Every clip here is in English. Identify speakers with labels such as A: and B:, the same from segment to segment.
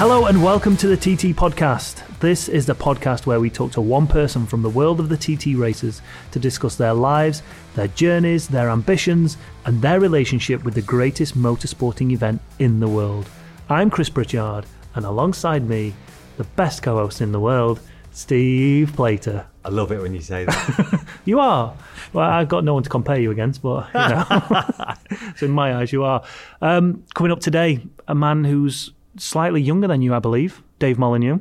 A: Hello and welcome to the TT Podcast. This is the podcast where we talk to one person from the world of the TT racers to discuss their lives, their journeys, their ambitions, and their relationship with the greatest motorsporting event in the world. I'm Chris Pritchard, and alongside me, the best co host in the world, Steve Plater.
B: I love it when you say that.
A: You are. Well, I've got no one to compare you against, but you know. so in my eyes, you are. Um, coming up today, a man who's slightly younger than you, I believe, Dave Molyneux.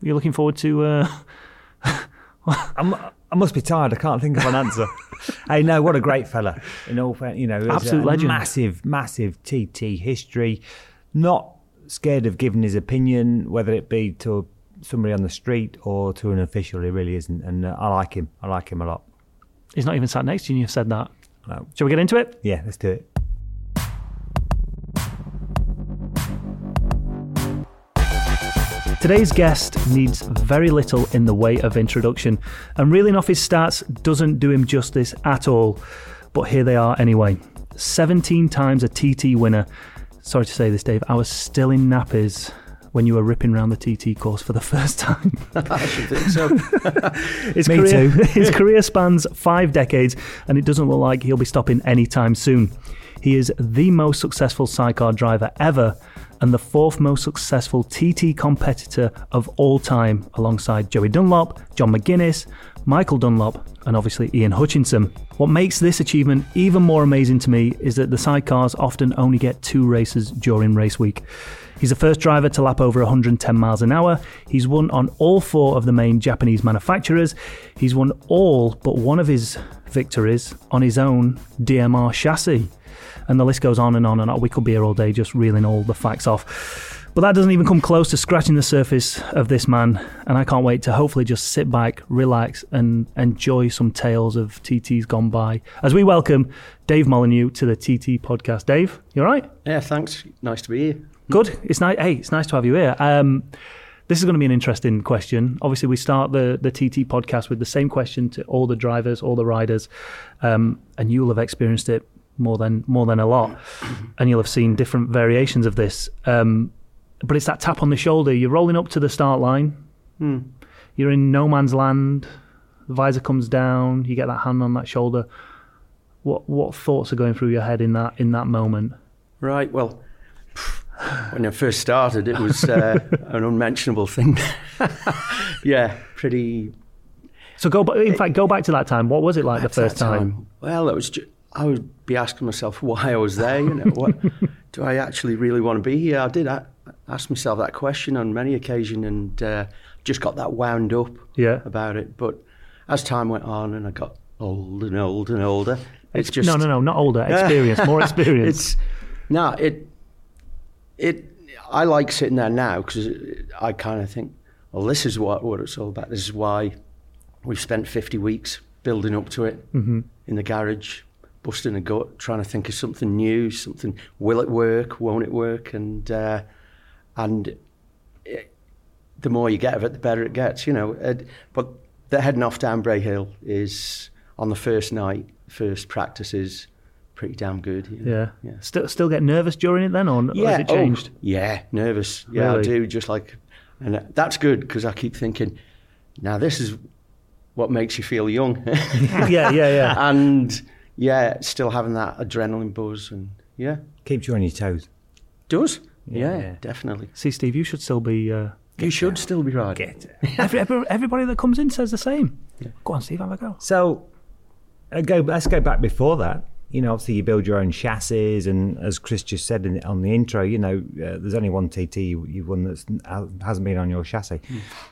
A: You're looking forward to. Uh,
B: I'm, I must be tired. I can't think of an answer. hey, no, what a great fella. In all, you know,
A: Absolute
B: a
A: legend.
B: Massive, massive TT history. Not scared of giving his opinion, whether it be to somebody on the street or to an official. He really isn't, and uh, I like him. I like him a lot.
A: he's not even sat next to you, and you've said that.
B: No.
A: Shall we get into it?
B: Yeah, let's do it.
A: Today's guest needs very little in the way of introduction, and reeling off his stats doesn't do him justice at all. But here they are anyway 17 times a TT winner. Sorry to say this, Dave, I was still in nappies when you were ripping around the TT course for the first time.
C: I should think so.
A: His
B: Me
A: career,
B: too.
A: his career spans five decades, and it doesn't look like he'll be stopping anytime soon. He is the most successful sidecar driver ever and the fourth most successful TT competitor of all time, alongside Joey Dunlop, John McGuinness, Michael Dunlop, and obviously Ian Hutchinson. What makes this achievement even more amazing to me is that the sidecars often only get two races during race week. He's the first driver to lap over 110 miles an hour. He's won on all four of the main Japanese manufacturers. He's won all but one of his victories on his own DMR chassis. And the list goes on and on and on. We could be here all day just reeling all the facts off. But that doesn't even come close to scratching the surface of this man. And I can't wait to hopefully just sit back, relax, and enjoy some tales of TT's gone by as we welcome Dave Molyneux to the TT podcast. Dave, you all right?
C: yeah, thanks. Nice to be here.
A: Good. It's nice. Hey, it's nice to have you here. Um, this is going to be an interesting question. Obviously, we start the the TT podcast with the same question to all the drivers, all the riders, um, and you'll have experienced it more than more than a lot, and you'll have seen different variations of this. Um, but it's that tap on the shoulder. You're rolling up to the start line.
C: Hmm.
A: You're in no man's land. The visor comes down. You get that hand on that shoulder. What what thoughts are going through your head in that in that moment?
C: Right, well, when I first started, it was uh, an unmentionable thing. yeah, pretty.
A: So go. In fact, go back to that time. What was it like the first
C: that
A: time?
C: Well, it was. Ju- I would be asking myself why I was there. You know, what do I actually really want to be here? I did a- ask myself that question on many occasions, and uh, just got that wound up
A: Yeah.
C: about it. But as time went on, and I got old and old and older, it's just
A: no, no, no, not older. Experience, more experience.
C: It's no, it it. I like sitting there now because I kind of think, well, this is what what it's all about. This is why we've spent fifty weeks building up to it
A: Mm-hmm.
C: in the garage, busting a gut, trying to think of something new, something. Will it work? Won't it work? And uh, and it, the more you get of it, the better it gets. You know. It, but the heading off down Bray Hill is on the first night, first practice is pretty damn good. you know.
A: yeah.
C: Yeah.
A: Still, still get nervous during it then, or, or has it
C: oh,
A: changed?
C: yeah, nervous. Yeah,
A: Really?
C: I do. Just like, and that's good because I keep thinking, now this is what makes you feel young.
A: yeah, yeah, yeah.
C: and yeah, still having that adrenaline buzz and yeah,
B: Keeps you on your toes.
C: does. Yeah,
B: Yeah.
C: definitely.
A: See, Steve, you should still be. Uh,
C: You should still be riding.
B: Get it.
A: every, every, everybody that comes in says the same. Go on, Steve, have a go.
B: So, uh, go. Let's go back before that. You know, obviously you build your own chassis, and as Chris just said in, on the intro, you know, uh, there's only one TT you- you've won that hasn't been on your chassis.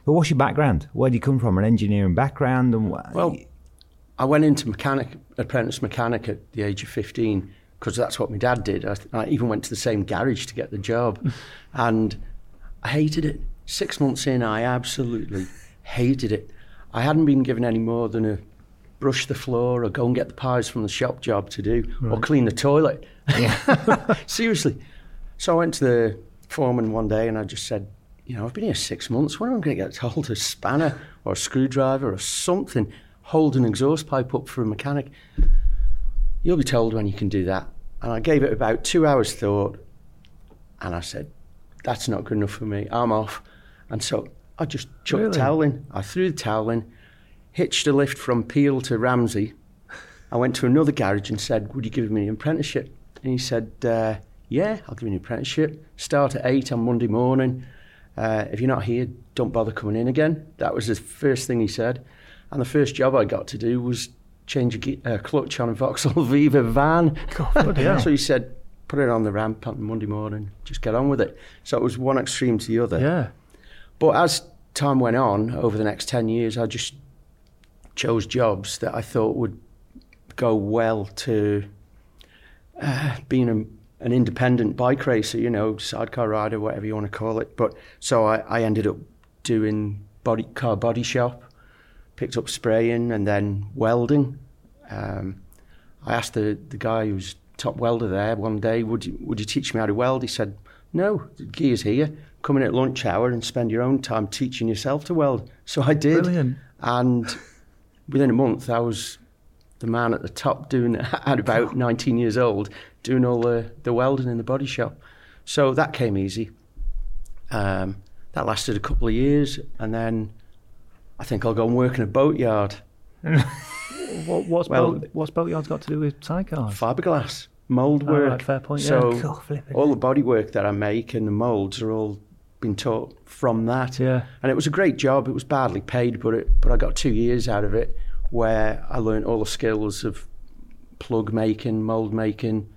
B: But what's your background? Where do you come from? An engineering background, and wha-
C: Well, I went into mechanic, apprentice mechanic at the age of 15 because that's what my dad did. I, I even went to the same garage to get the job and I hated it. Six months in, I absolutely hated it. I hadn't been given any more than a brush the floor or go and get the pies from the shop job to do or clean the toilet. Seriously. So I went to the foreman one day and I just said, you know, I've been here six months. When am I going to get told a spanner or a screwdriver or something, hold an exhaust pipe up for a mechanic? You'll be told when you can do that. And I gave it about two hours thought and I said, that's not good enough for me. I'm off. And so I just chucked
A: Really?
C: the towel in. I threw the towel in, hitched a lift from Peel to Ramsey. I went to another garage and said, Would you give me an apprenticeship? And he said, uh, Yeah, I'll give you an apprenticeship. Start at 8 on Monday morning. Uh, if you're not here, don't bother coming in again. That was the first thing he said. And the first job I got to do was change a ge- uh, clutch on a Vauxhall Viva van.
A: bloody hell.
C: so he said, Put it on the ramp on Monday morning, just get on with it. So it was one extreme to the other.
A: Yeah.
C: But as time went on, over the next 10 years, I just chose jobs that I thought would go well to uh, being a, an independent bike racer, you know, sidecar rider, whatever you want to call it. But so I, I ended up doing body car body shop, picked up spraying and then welding. Um, I asked the, the guy who's top welder there one day, would you, would you teach me how to weld? He said, no, the gear's here. Come in at lunch hour and spend your own time teaching yourself to weld. So I did.
A: Brilliant.
C: And within a month, I was the man at the top doing, at about 19 years old, doing all the, the welding in the body shop. So that came easy. Um, that lasted a couple of years. And then I think I'll go and work in a boatyard.
A: What, what's,
C: Well-
A: boat, what's boatyards got to do with sidecars?
C: fiberglass, mould
A: Oh, right, fair point, yeah.
C: So
A: God, flipping
C: all the body work that I make and the moulds are all been taught from that.
A: Yeah.
C: And it was a great job. It was badly paid, but it, but I got two years out of it where I learned all the skills of plug making, mould making,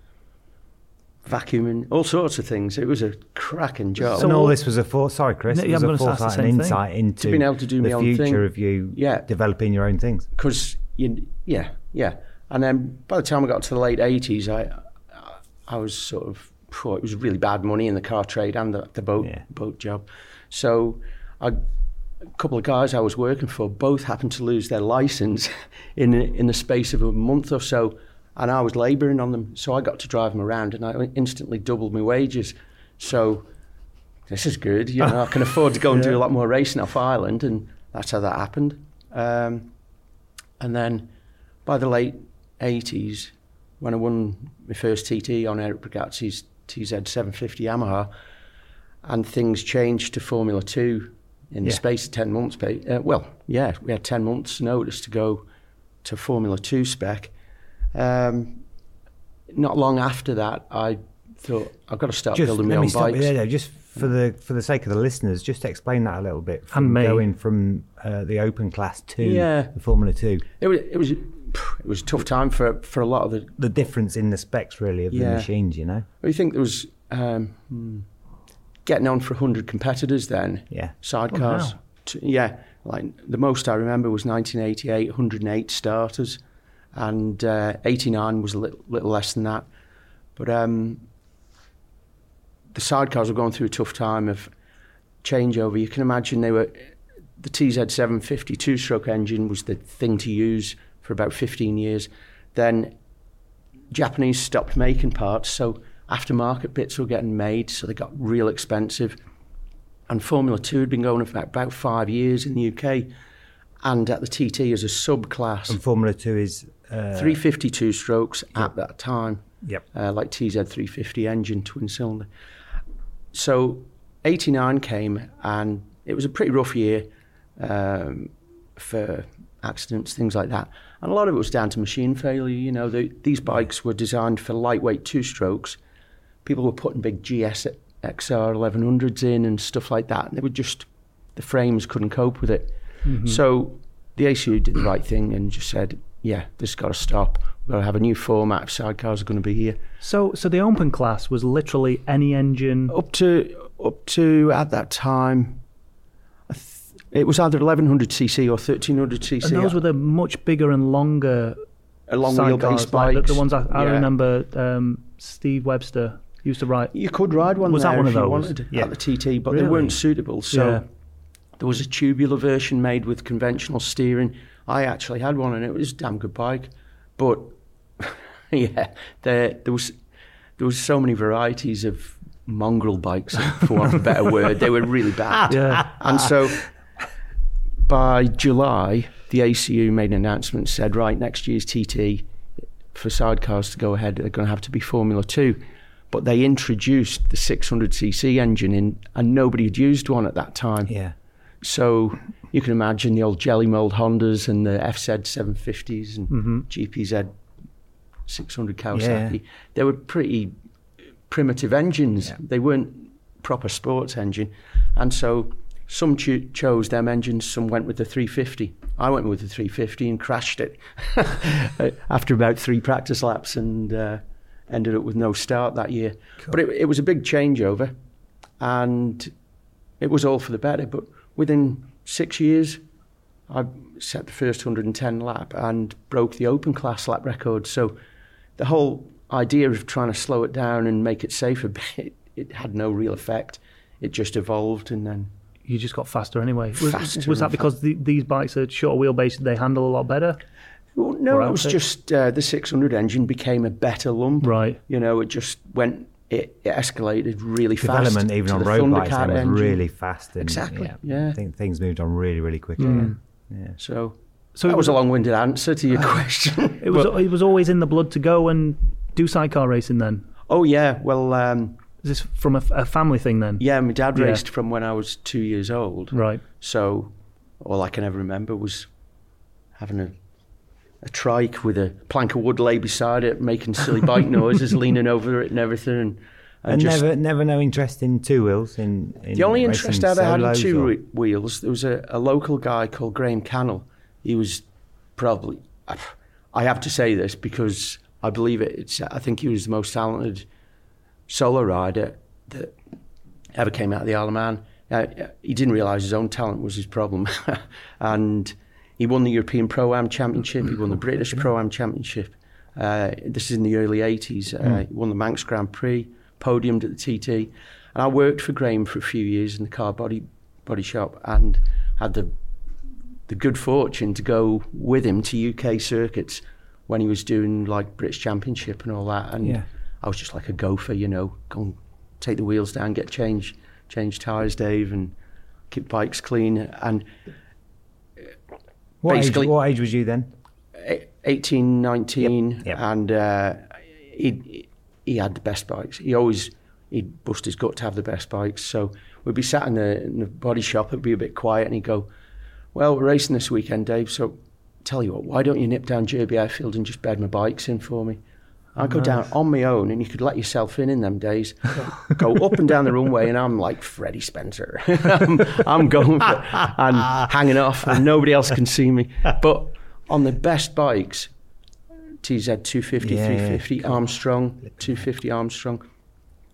C: vacuuming, all sorts of things. It was a cracking job.
A: So
B: and all this was a for, sorry, Chris.
A: No,
B: it
A: yeah,
B: was
A: I'm
B: a
A: gonna ask the
B: foresight
A: same
B: and
A: thing.
B: insight into
C: being able to do my
B: the
C: own
B: future
C: thing.
B: of you
C: Yeah.
B: developing your own things.
C: because you yeah yeah and then by the time I got to the late 80s I I was sort of phew, it was really bad money in the car trade and the, the boat
B: Yeah.
C: boat job so I, a couple of guys I was working for both happened to lose their license in in the space of a month or so and I was labouring on them so I got to drive them around and I instantly doubled my wages so this is good you know I can afford to go and do a lot more racing off Ireland and that's how that happened um, and then by the late 80s, when I won my first TT on Eric Bragazzi's TZ750 Yamaha, and things changed to Formula 2 in the space of 10 months. Uh, well, yeah, we had 10 months' notice to go to Formula 2 spec. Um, not long after that, I thought, I've got to start
B: Just
C: building my
B: let me
C: own
B: stop you
C: bikes.
B: there. though, Just for the for the sake of the listeners, just explain that a little bit. From
A: And me.
B: going from uh, the Open Class to
C: Yeah.
B: the Formula Two,
C: It was, it was, it was a tough time for, for a lot of the,
B: the difference in the specs really of the machines. You know,
C: I think there was um, getting on for 100 competitors then,
B: yeah.
C: sidecars.
A: wow.
C: T- yeah, like the most I remember was 1988, 108 starters, and uh, 89 was a little, little less than that. But um, the sidecars were going through a tough time of changeover. You can imagine they were the TZ750 two-stroke engine was the thing to use for about 15 years. Then Japanese stopped making parts, so aftermarket bits were getting made, so they got real expensive. And Formula 2 had been going for about five years in the UK, and at the TT as a subclass.
B: And Formula Two is uh,
C: 352 strokes at that time,
B: Yep.
C: uh, like TZ350 engine, twin cylinder. So 89 came, and it was a pretty rough year um, for accidents, things like that. And a lot of it was down to machine failure. You know, the, these bikes were designed for lightweight two strokes. People were putting big GS XR 1100s in and stuff like that. And they were just, the frames couldn't cope with it. So the ACU did the right thing and just said, yeah, this has got to stop. We've got to have a new format if sidecars are going to be here.
A: So, so the open class was literally any engine.
C: Up to, up to at that time, it was either 1100cc or 1300cc.
A: And those were the much bigger and longer
C: a long wheelbase
A: like the, the ones I, I
C: Yeah.
A: remember. Um, Steve Webster used to ride.
C: You could ride one
A: Was that one
C: if
A: of
C: you
A: those?
C: wanted
B: Yeah.
C: at the TT, but
A: Really?
C: they weren't suitable. So
A: Yeah.
C: there was a tubular version made with conventional steering. I actually had one, and it was a damn good bike. But yeah, there there was there was so many varieties of mongrel bikes, for want of a better word. They were really bad.
A: Yeah.
C: And so by July, the ACU made an announcement said, right, next year's TT for sidecars to go ahead, they're going to have to be Formula 2. but they introduced the 600cc engine in, and nobody had used one at that time.
B: Yeah.
C: So you can imagine the old jelly mold Hondas and the FZ 750s and
A: Mm-hmm.
C: GPZ 600 Kawasaki. They were pretty primitive engines. They weren't proper sports engine, and so some cho- chose them engines. Some went with the 350. I went with the 350 and crashed it after about three practice laps and uh, ended up with no start that year. But it, it was a big changeover, and it was all for the better. But within six years, I set the first 110 lap and broke the open class lap record. So the whole idea of trying to slow it down and make it safer, it, it had no real effect. It just evolved and then
A: You just got faster anyway. Was,
C: Faster
A: was that because the, these bikes are shorter wheelbase? They handle a lot better,
C: Well, no, it was just uh, the 600 engine became a better lump.
A: right?
C: You know, it just went, it, it escalated really
B: Development
C: fast.
B: even on road bikes then was really fast. And,
C: Exactly, yeah.
B: I think things moved on really, really quickly.
A: Mm.
B: Yeah.
C: So,
A: So
C: that
A: it
C: was a long-winded answer to your question.
A: It was
C: But-
A: it was always in the blood to go and do sidecar racing. Then
C: oh yeah, well, um,
A: is this from a, a family thing? Then
C: yeah, my dad
A: Yeah.
C: raced from when I was two years old.
A: right.
C: So all I can ever remember was having a a trike with a plank of wood lay beside it, making silly bike noises, leaning over it and everything. And, and
B: And
C: just,
B: never, never no interest in two wheels. In, in
C: the only interest I ever had in two
B: or-
C: wheels, there was a, a local guy called Graeme Cannell. He was probably, I have to say this because I believe it. It's, I think he was the most talented solo rider that ever came out of the Isle of Man. Uh, he didn't realise his own talent was his problem. and he won the European Pro Am Championship, he won the British Pro Am Championship. Uh, this is in the early 80s. Uh, He won the Manx Grand Prix, podiumed at the TT. And I worked for Graeme for a few years in the car body body shop and had the the good fortune to go with him to UK circuits when he was doing like British Championship and all that. And
B: Yeah.
C: I was just like a gopher, you know, go and take the wheels down, get change, change tyres, Dave, and keep bikes clean. And
B: What age, what age was you then?
C: e- 18, 19,
B: Yep, yep.
C: and uh, he he had the best bikes. He always he'd bust his gut to have the best bikes. So we'd be sat in the, in the body shop, it'd be a bit quiet, and he'd go, "Well, we're racing this weekend, Dave. So tell you what, why don't you nip down Jurby Airfield and just bed my bikes in for me?" I go down on my own, and you could let yourself in in them days. go up and down the runway, and I'm like Freddie Spencer. I'm, I'm going for and hanging off, and nobody else can see me. But on the best bikes, TZ 250,
B: Yeah, yeah.
C: 350, Armstrong, 250 Armstrong,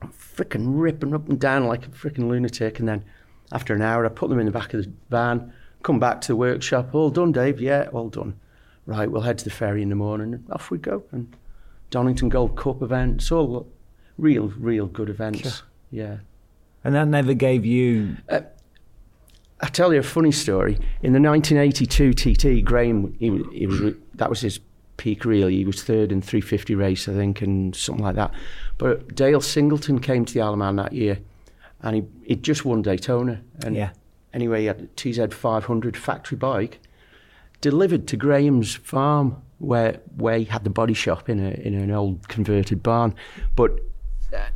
C: I'm freaking ripping up and down like a freaking lunatic. And then after an hour, I put them in the back of the van, come back to the workshop. All done, Dave? Yeah, all done. Right, we'll head to the ferry in the morning, and off we go. And Donington Gold Cup events, all real, real good events. Yeah.
B: And that never gave you.
C: Uh, I tell you a funny story. In the 1982 TT, Graeme, he, he was that was his peak. Really, he was third in 350 race, I think, and something like that. But Dale Singleton came to the Isle of Man that year, and he he'd just won Daytona. And
B: Yeah.
C: anyway, he had a TZ 500 factory bike delivered to Graeme's farm, where where he had the body shop in a in an old converted barn. But uh,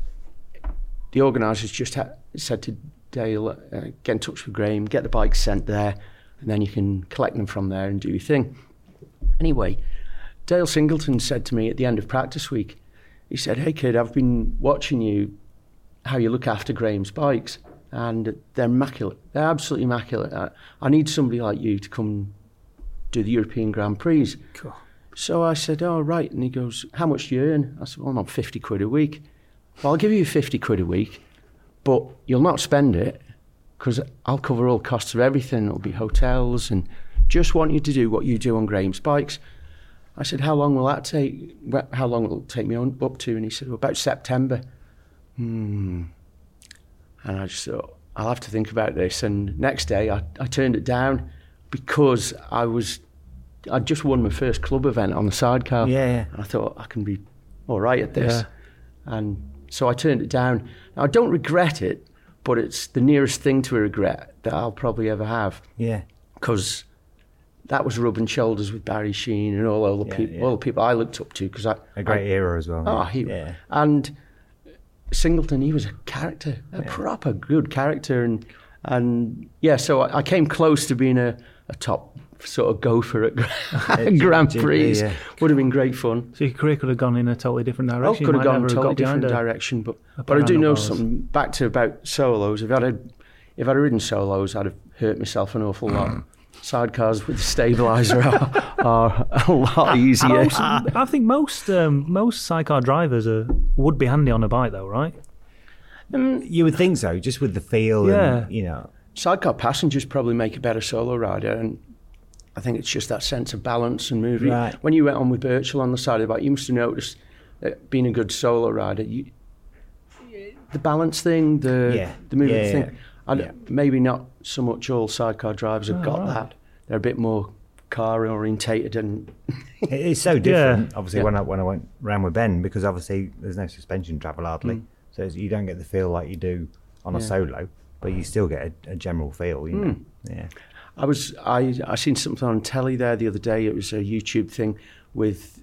C: the organisers just ha- said to Dale, uh, get in touch with Graeme, get the bikes sent there, and then you can collect them from there and do your thing. Anyway, Dale Singleton said to me at the end of practice week, he said, Hey kid, I've been watching you, how you look after Graeme's bikes, and they're immaculate. They're absolutely immaculate. I, I need somebody like you to come do the European Grand Prix.
A: Cool.
C: So I said, oh, right. And he goes, how much do you earn? I said, well, I'm on 50 quid a week. Well, I'll give you 50 quid a week, but you'll not spend it because I'll cover all costs of everything. It'll be hotels and just want you to do what you do on Graeme's bikes. I said, how long will that take? How long will it take me on, up to? And he said, well, about September. Hmm. And I just thought, I'll have to think about this. And next day, I, I turned it down because I was, I'd just won my first club event on the sidecar.
B: Yeah, yeah.
C: And I thought, I can be all right at this. And so I turned it down. Now, I don't regret it, but it's the nearest thing to a regret that I'll probably ever have
B: Yeah.
C: because that was rubbing shoulders with Barry Sheene and all, all the
B: Yeah,
C: people,
B: yeah.
C: all the people I looked up to because I
B: A great era as well.
C: Oh, he,
B: yeah.
C: and Singleton, he was a character, a proper good character, and and yeah, so I, I came close to being a, a top sort of gopher at Grand
B: G-
C: Prix.
B: yeah.
C: Would have been great fun.
A: So your career could have gone in a totally different
C: Oh,
A: direction. You
C: could have
A: might
C: gone
A: a
C: totally
A: got
C: different
A: a-
C: direction, but but I do know
A: bars.
C: something. Back to about solos. If I'd had, if I'd ridden solos, I'd have hurt myself an awful lot. Sidecars with the stabilizer are, are a lot easier.
A: also, I think most um, most sidecar drivers are, would be handy on a bike, though, right?
B: You would think so, just with the feel.
A: Yeah.
B: And, you know.
C: Sidecar passengers probably make a better solo rider, and I think it's just that sense of balance and moving.
B: Right.
C: When you went on with Birchall on the side of the bike, you must have noticed that being a good solo rider, you, the balance thing, the
B: Yeah.
C: the movement
B: Yeah,
C: thing.
B: yeah.
C: I d-
B: Yeah.
C: Maybe not so much all sidecar drivers have
A: Oh,
C: got
A: right.
C: that. They're a bit more car orientated and
B: It's so different, obviously, when I when I went round with Ben because obviously there's no suspension travel hardly, so it's- you don't get the feel like you do on a
C: Mm.
B: Solo, but you still get a, a general feel. You know?
C: Mm.
B: Yeah.
C: I was I I seen something on telly there the other day. It was a YouTube thing with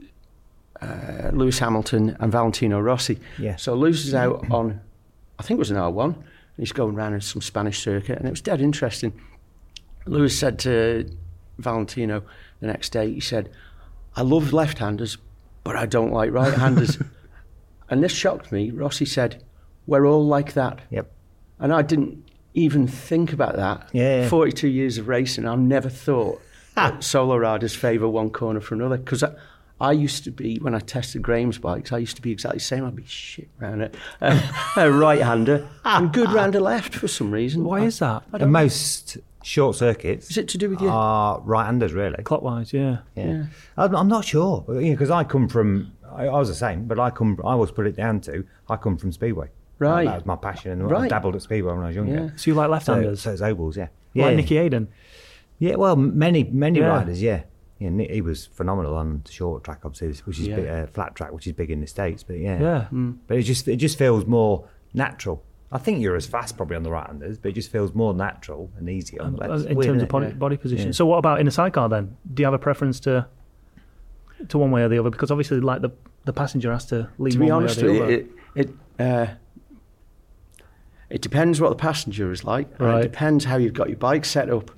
C: uh, Lewis Hamilton and Valentino Rossi.
B: Yeah.
C: So Lewis is out on, I think it was an R one. And he's going around in some Spanish circuit, and it was dead interesting. Lewis said to Valentino the next day, he said, "I love left-handers, but I don't like right-handers." and this shocked me. Rossi said, "We're all like that."
B: Yep.
C: And I didn't even think about that.
B: Yeah.
C: 42 years of racing, I've never thought that solo riders favour one corner for another. Because I, I used to be, when I tested Graeme's bikes, I used to be exactly the same. I'd be shit round it. Uh, a right hander and good round a left for some reason.
A: Why
C: I-
A: is that?
C: I
B: The
C: don't
B: most short circuits
C: Is it to do with you?
B: are right-handers, really.
A: Clockwise, yeah.
B: Yeah.
C: Yeah.
B: I'm, I'm not sure because I come from. I, I was the same, but I come. I always put it down to I come from Speedway.
C: Right.
B: That was my passion, and I
C: Right.
B: dabbled at Speedway when I was younger.
C: Yeah.
A: So you like
B: So,
A: left-handers,
B: so it's ovals, yeah. Yeah.
A: like
B: Yeah.
A: Nicky Hayden.
B: Yeah, well, many many
A: Yeah.
B: riders, yeah. Yeah, Nick, he was phenomenal on the short track, obviously, which is
C: Yeah.
B: big, uh, flat track, which is big in the states. But yeah,
A: Yeah.
B: But it just it just feels more natural. I think you're as fast probably on the right handers, but it just feels more natural and easier on the left.
A: Uh,
B: It's
A: in
B: weird,
A: terms
B: isn't
A: of
B: it?
A: body,
B: Yeah.
A: body position.
B: Yeah.
A: So what about in a sidecar then? Do you have a preference to to one way or the other? Because obviously, like the the passenger has to lean
C: to be
A: one
C: honest
A: way or
C: with
A: the other.
C: it it, uh, it depends what the passenger is like. and
A: Right.
C: It depends how you've got your bike set up.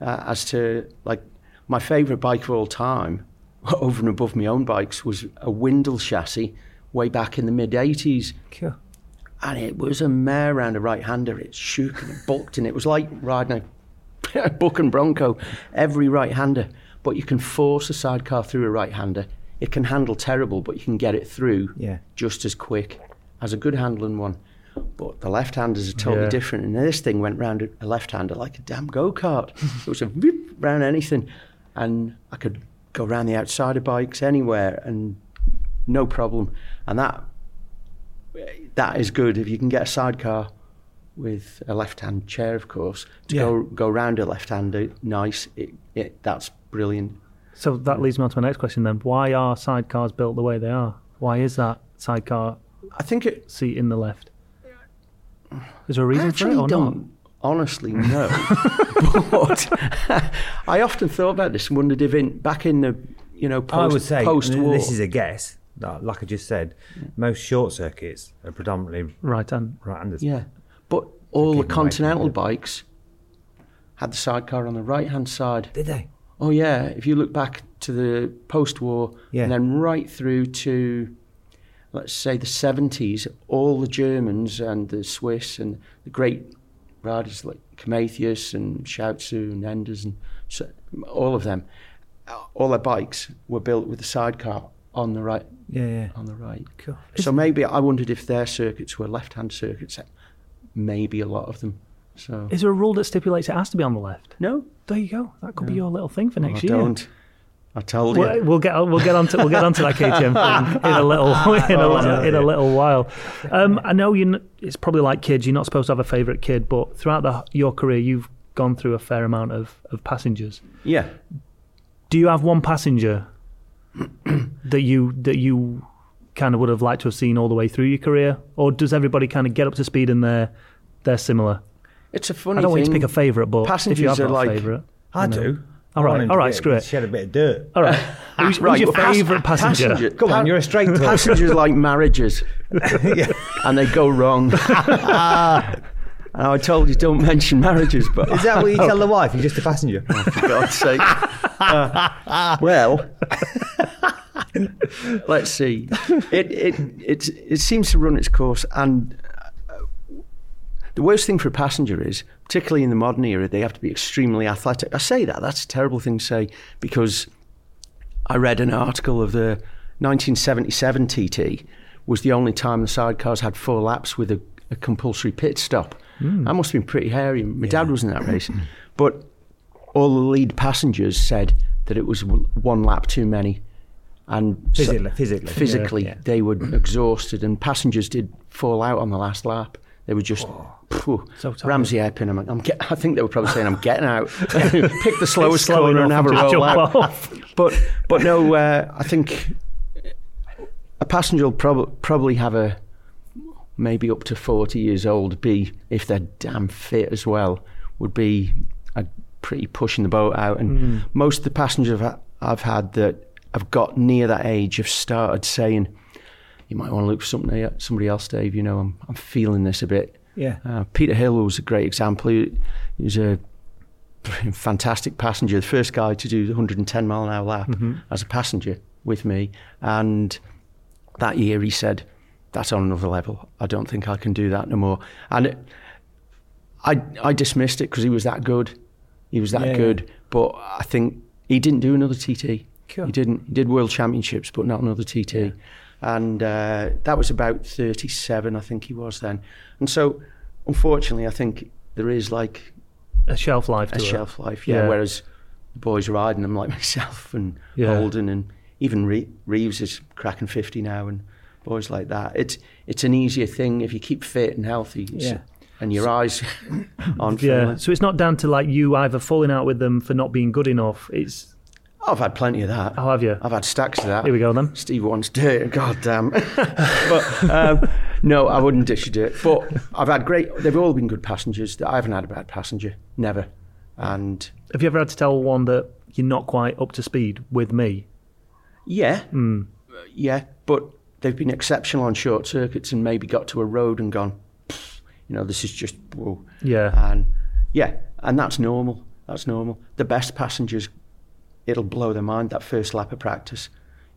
C: Uh, as to like my favourite bike of all time, over and above my own bikes, was a Windle chassis way back in the mid '80s,
B: Cool.
C: and it was a mare round a right-hander. It shook and it bulked, and it was like riding a buck and bronco, every right-hander. But you can force a sidecar through a right-hander. It can handle terrible, but you can get it through
B: Yeah.
C: just as quick as a good handling one. But the left-handers are totally
A: Yeah.
C: different, and this thing went round a left-hander like a damn go-kart. it was a whip round anything, and I could go round the outside of bikes anywhere, and no problem. And that that is good if you can get a sidecar with a left-hand chair, of course, to
A: Yeah.
C: go go round a left-hander nice. It, it that's brilliant.
A: So that leads me on to my next question then. Why are sidecars built the way they are? Why is that sidecar
C: I think it.
A: seat in the left? Is there a reason
C: I
A: for it or
C: don't
A: not?
C: honestly know, but I often thought about this and wondered if in back in the you know
B: I would
C: post
B: say
C: post war.
B: this is a guess. like like I just said, most short circuits are predominantly
A: right-hand
B: right-handers.
C: Yeah, but all the continental bikes had the sidecar on the right hand side.
B: Did they?
C: Oh yeah, if you look back to the post-war
B: Yeah.
C: and then right through to let's say the 70s, all the Germans and the Swiss and the great riders like Prometheus and Schauzu and Enders and so, all of them, all their bikes were built with the sidecar on the right.
B: Yeah, yeah.
C: On the right.
B: Cool.
C: So maybe I wondered if their circuits were left-hand circuits. Maybe a lot of them. So
A: is there a rule that stipulates it has to be on the left?
C: no,
A: There you go. That could be your little thing for next year.
C: don't. I told you.
A: We'll, we'll get on, we'll get onto we'll get onto that KTM thing in a little in a, little, in a little while. Um, I know you. It's probably like kids. You're not supposed to have a favourite kid, but throughout the, your career, you've gone through a fair amount of, of passengers.
C: Yeah.
A: Do you have one passenger that you that you kind of would have liked to have seen all the way through your career, or does everybody kind of get up to speed and they're they're similar?
C: It's a funny
A: I don't want you to pick a favourite, but if you
C: Passengers
A: have
C: are like-
A: favourite,
B: I
A: know.
B: do.
A: All
B: Want
A: right,
B: him
A: all
B: to
A: right,
B: get-
A: screw it.
B: Shed a bit of dirt.
A: All right. Who's, who's your
C: well, pas-
A: favourite passenger?
B: Come on, you're a straight talk.
C: Passengers like marriages,
B: Yeah.
C: and they go wrong. and I told you don't mention marriages, but
B: Is that what you tell the wife? You're just a passenger.
C: for God's sake. Uh, well, let's see. It, it, it, it seems to run its course. And the worst thing for a passenger is, particularly in the modern era, they have to be extremely athletic. I say that, that's a terrible thing to say because I read an article of the 1977 TT was the only time the sidecars had four laps with a, a compulsory pit stop. Hmm. That must have been pretty hairy. My dad was in that race. But all the lead passengers said that it was one lap too many. And so-
B: Physically, physically.
C: physically
B: Yeah.
C: they were exhausted, and passengers did fall out on the last lap. They were just phew,
A: So.
C: Ramsey Hairpin. I'm, I'm get, I think they were probably saying, "I'm getting out, pick the slowest
A: slow
C: corner and have a roll out."
A: off.
C: But but no, uh, I think a passenger will prob- probably have a maybe up to 40 years old be if they're damn fit as well would be a pretty pushing the boat out and most of the passengers I've, I've had that have got near that age have started saying you might want to look for something somebody else Dave you know I'm, I'm feeling this a bit
B: Yeah.
C: uh, Peter Hill was a great example he, he was a fantastic passenger the first guy to do the 110 mile an hour lap as a passenger with me and that year he said, "That's on another level. I don't think I can do that no more." And it, I I dismissed it because he was that good. He was that
B: Yeah,
C: good, but I think he didn't do another TT.
B: Cool.
C: He didn't. He did World Championships, but not another TT. And uh, that was about thirty-seven, I think he was then. And so, unfortunately, I think there is like
A: A shelf life
C: a
A: it.
C: shelf life. Yeah.
A: Yeah.
C: Whereas the boys riding them like myself and
A: Yeah.
C: Holden and even Re- Reeves is cracking fifty now and boys like that. It's it's an easier thing if you keep fit and healthy.
B: Yeah.
C: And your eyes aren't
A: Yeah. So it's not down to like you either falling out with them for not being good enough. It's
C: I've had plenty of that.
A: how have you?
C: I've had stacks of that.
A: Here we go then.
C: Steve wants dirt. God damn. but um, no, I wouldn't dish you dirt. But I've had great. They've all been good passengers. I haven't had a bad passenger. Never. And
A: Have you ever had to tell one that you're not quite up to speed with me?
C: Yeah, uh, yeah, but they've been exceptional on short circuits and maybe got to a road and gone, you know, this is just whoa.
A: Yeah.
C: And yeah, and that's normal. That's normal. The best passengers, it'll blow their mind that first lap of practice.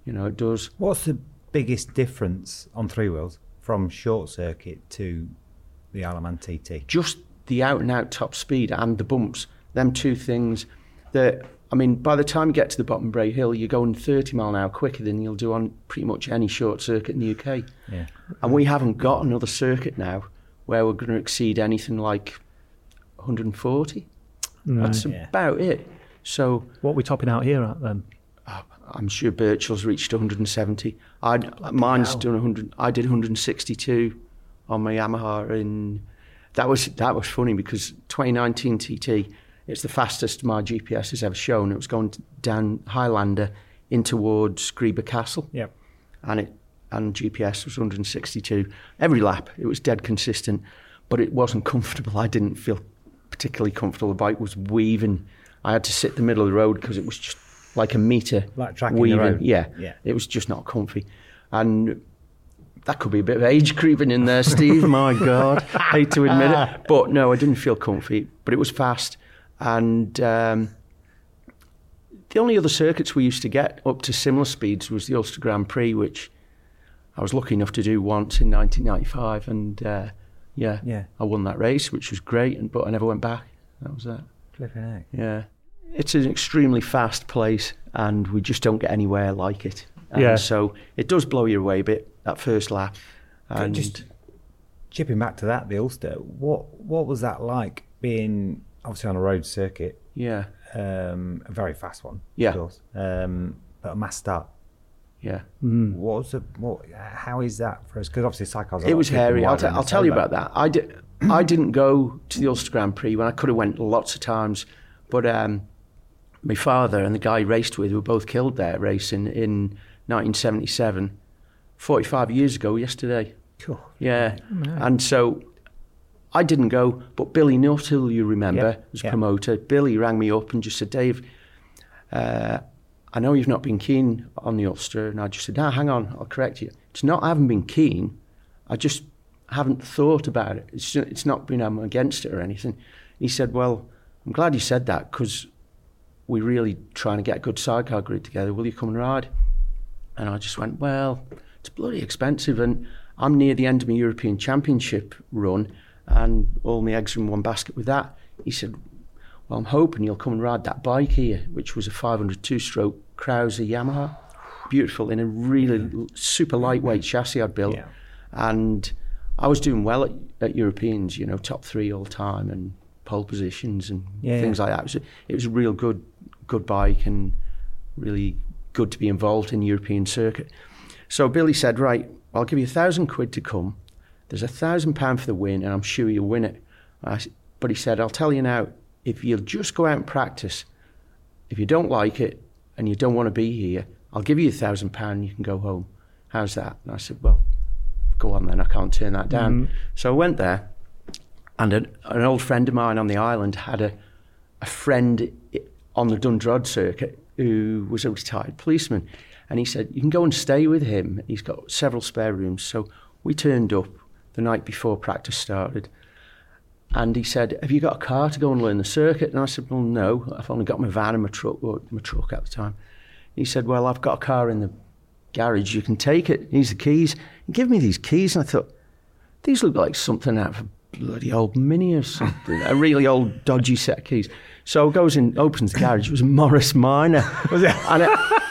C: You know, it does.
B: What's the biggest difference on three wheels from short circuit to the Alaman TT?
C: Just the out and out top speed and the bumps. Them two things that. I mean, by the time you get to the bottom Bray Hill, you're going 30 mile an hour quicker than you'll do on pretty much any short circuit in the UK.
B: Yeah.
C: And we haven't got another circuit now where we're going to exceed anything like 140. That's
B: Yeah.
C: about it. So
A: What are we topping out here at then?
C: Uh, I'm sure Birchall's reached 170. I mine's done 100. I did 162 on my Yamaha in. That was that was funny because 2019 TT. It's the fastest my GPS has ever shown. It was going down Highlander in towards Greeba Castle.
B: Yep.
C: and it and GPS was 162 every lap. It was dead consistent, but it wasn't comfortable. I didn't feel particularly comfortable. The bike was weaving. I had to sit in the middle of the road because it was just like a meter
B: Like tracking the
C: weaving.
B: road.
C: Yeah,
B: Yeah.
C: It was just not comfy, and that could be a bit of age creeping in there, Steve. My God, hate to admit it, but no, I didn't feel comfy. But it was fast, and. Um, the only other circuits we used to get up to similar speeds was the Ulster Grand Prix, which I was lucky enough to do once in 1995, and uh, yeah,
B: Yeah.
C: I won that race, which was great, and but I never went back. That was that.
B: Flipping out.
C: Yeah, it's an extremely fast place, and we just don't get anywhere like it. And
A: Yeah.
C: so it does blow you away a bit that first lap. And
B: just chipping back to that, the Ulster. What what was that like being obviously on a road circuit,
C: yeah,
B: um, a very fast one,
C: Yeah.
B: of course, um, but a mass start.
C: yeah.
B: What was the what? How is that for us? Because obviously cycles.
C: It was hairy. I'll, t- I'll tell you about that. I, did, I didn't go to the Ulster Grand Prix when I could have went lots of times, but um, my father and the guy he raced with were both killed there racing in 1977, 45 years ago yesterday.
B: Cool.
C: Yeah, and so I didn't go, but Billy Nuttall, you remember,
B: Yeah,
C: was
B: yeah.
C: promoter. Billy rang me up and just said, Dave, uh, I know you've not been keen on the Ulster. And I just said, no, hang on, I'll correct you. It's not I haven't been keen. I just haven't thought about it. It's, it's not been I'm against it or anything. He said, well, I'm glad you said that because we're really trying to get a good sidecar grid together. Will you come and ride? And I just went, well, it's bloody expensive. And I'm near the end of my European Championship run and all my eggs in one basket with that. He said, well, I'm hoping you'll come and ride that bike here, which was a 502 stroke Krause Yamaha. Beautiful in a really super lightweight chassis I'd built.
B: Yeah.
C: And I was doing well at, at Europeans, you know, top three all time and pole positions and
B: Yeah,
C: things
B: yeah.
C: like that. It was, a, it was a real good, good bike and really good to be involved in European circuit. So Billy said, right, I'll give you a thousand quid to come. There's a thousand pound for the win, and I'm sure you'll win it. I but he said, I'll tell you now, if you'll just go out and practice, if you don't like it and you don't want to be here, I'll give you a thousand pound and you can go home. How's that? And I said, well, go on then, I can't turn that down. Mm-hmm. So I went there, and an, an old friend of mine on the island had a, a friend on the Dundrod circuit who was a retired policeman. And he said, You can go and stay with him. He's got several spare rooms. So we turned up the night before practice started. And he said, Have you got a car to go and learn the circuit? And I said, Well, no. I've only got my van and my truck, my truck at the time. He said, Well, I've got a car in the garage. You can take it. Here's the keys. He gave me these keys. And I thought, These look like something out of a bloody old Mini or something. a really old, dodgy set of keys. So it goes in, opens the garage. It was a Morris Minor.
B: Was it?
C: And it,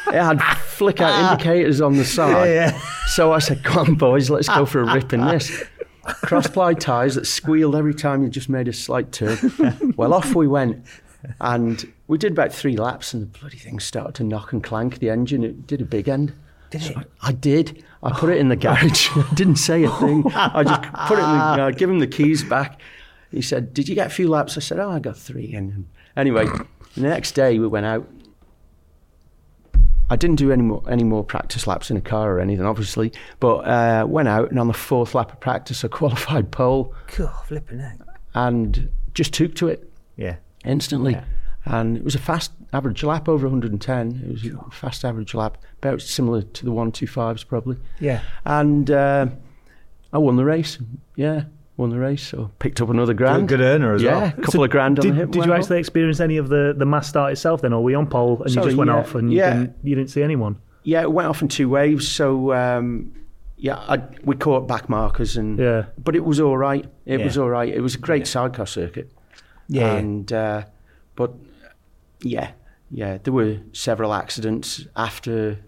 C: it had flick out indicators on the side.
B: Yeah, yeah.
C: So I said, come on, boys, let's go for a rip in this. Cross ply tyres that squealed every time you just made a slight turn. well, off we went. And we did about three laps, and the bloody thing started to knock and clank the engine. It did a big end.
B: Did it?
C: I, I did. I put it in the garage. I didn't say a thing. I just put it in the, uh, give him the keys back. He said, Did you get a few laps? I said, Oh, I got three. And anyway, the next day we went out. I didn't do any more any more practice laps in a car or anything, obviously, but uh, went out and on the fourth lap of practice, I qualified pole
B: God, flipping heck.
C: and just took to it
B: Yeah.
C: instantly.
B: Yeah.
C: And it was a fast average lap over 110. It was a fast average lap, about similar to the 125s probably.
B: Yeah.
C: And uh, I won the race. Yeah, won the race. So picked up another grand.
B: Good, good earner as
C: yeah,
B: well.
C: a couple of grand on
A: Did,
C: the hip.
A: did you
C: home.
A: actually experience any of the, the mass start itself then, or were you on pole and you just went
C: yeah,
A: off and you,
C: yeah.
A: didn't, you didn't see anyone?
C: Yeah, it went off in two waves. So um, yeah, I, we caught back markers and
A: Yeah.
C: but it was all right. It
B: Yeah.
C: was all right. It was a great sidecar circuit.
B: Yeah.
C: And uh, but yeah, yeah, there were several accidents after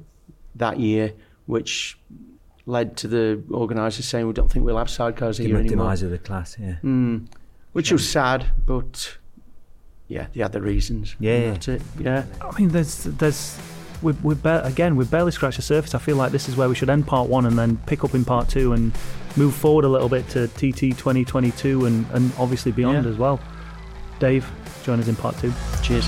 C: that year, which led to the organisers saying we don't think we'll have sidecars here anymore.
B: demise of the class, yeah.
C: Mm, which was sad, but yeah, they had their reasons.
B: Yeah,
C: that's it. Yeah.
A: I mean, there's there's we we ba- again we've barely scratched the surface. I feel like this is where we should end part one and then pick up in part two and move forward a little bit to TT 2022 and and obviously beyond
C: Yeah.
A: as well. Dave, join us in part two.
C: Cheers.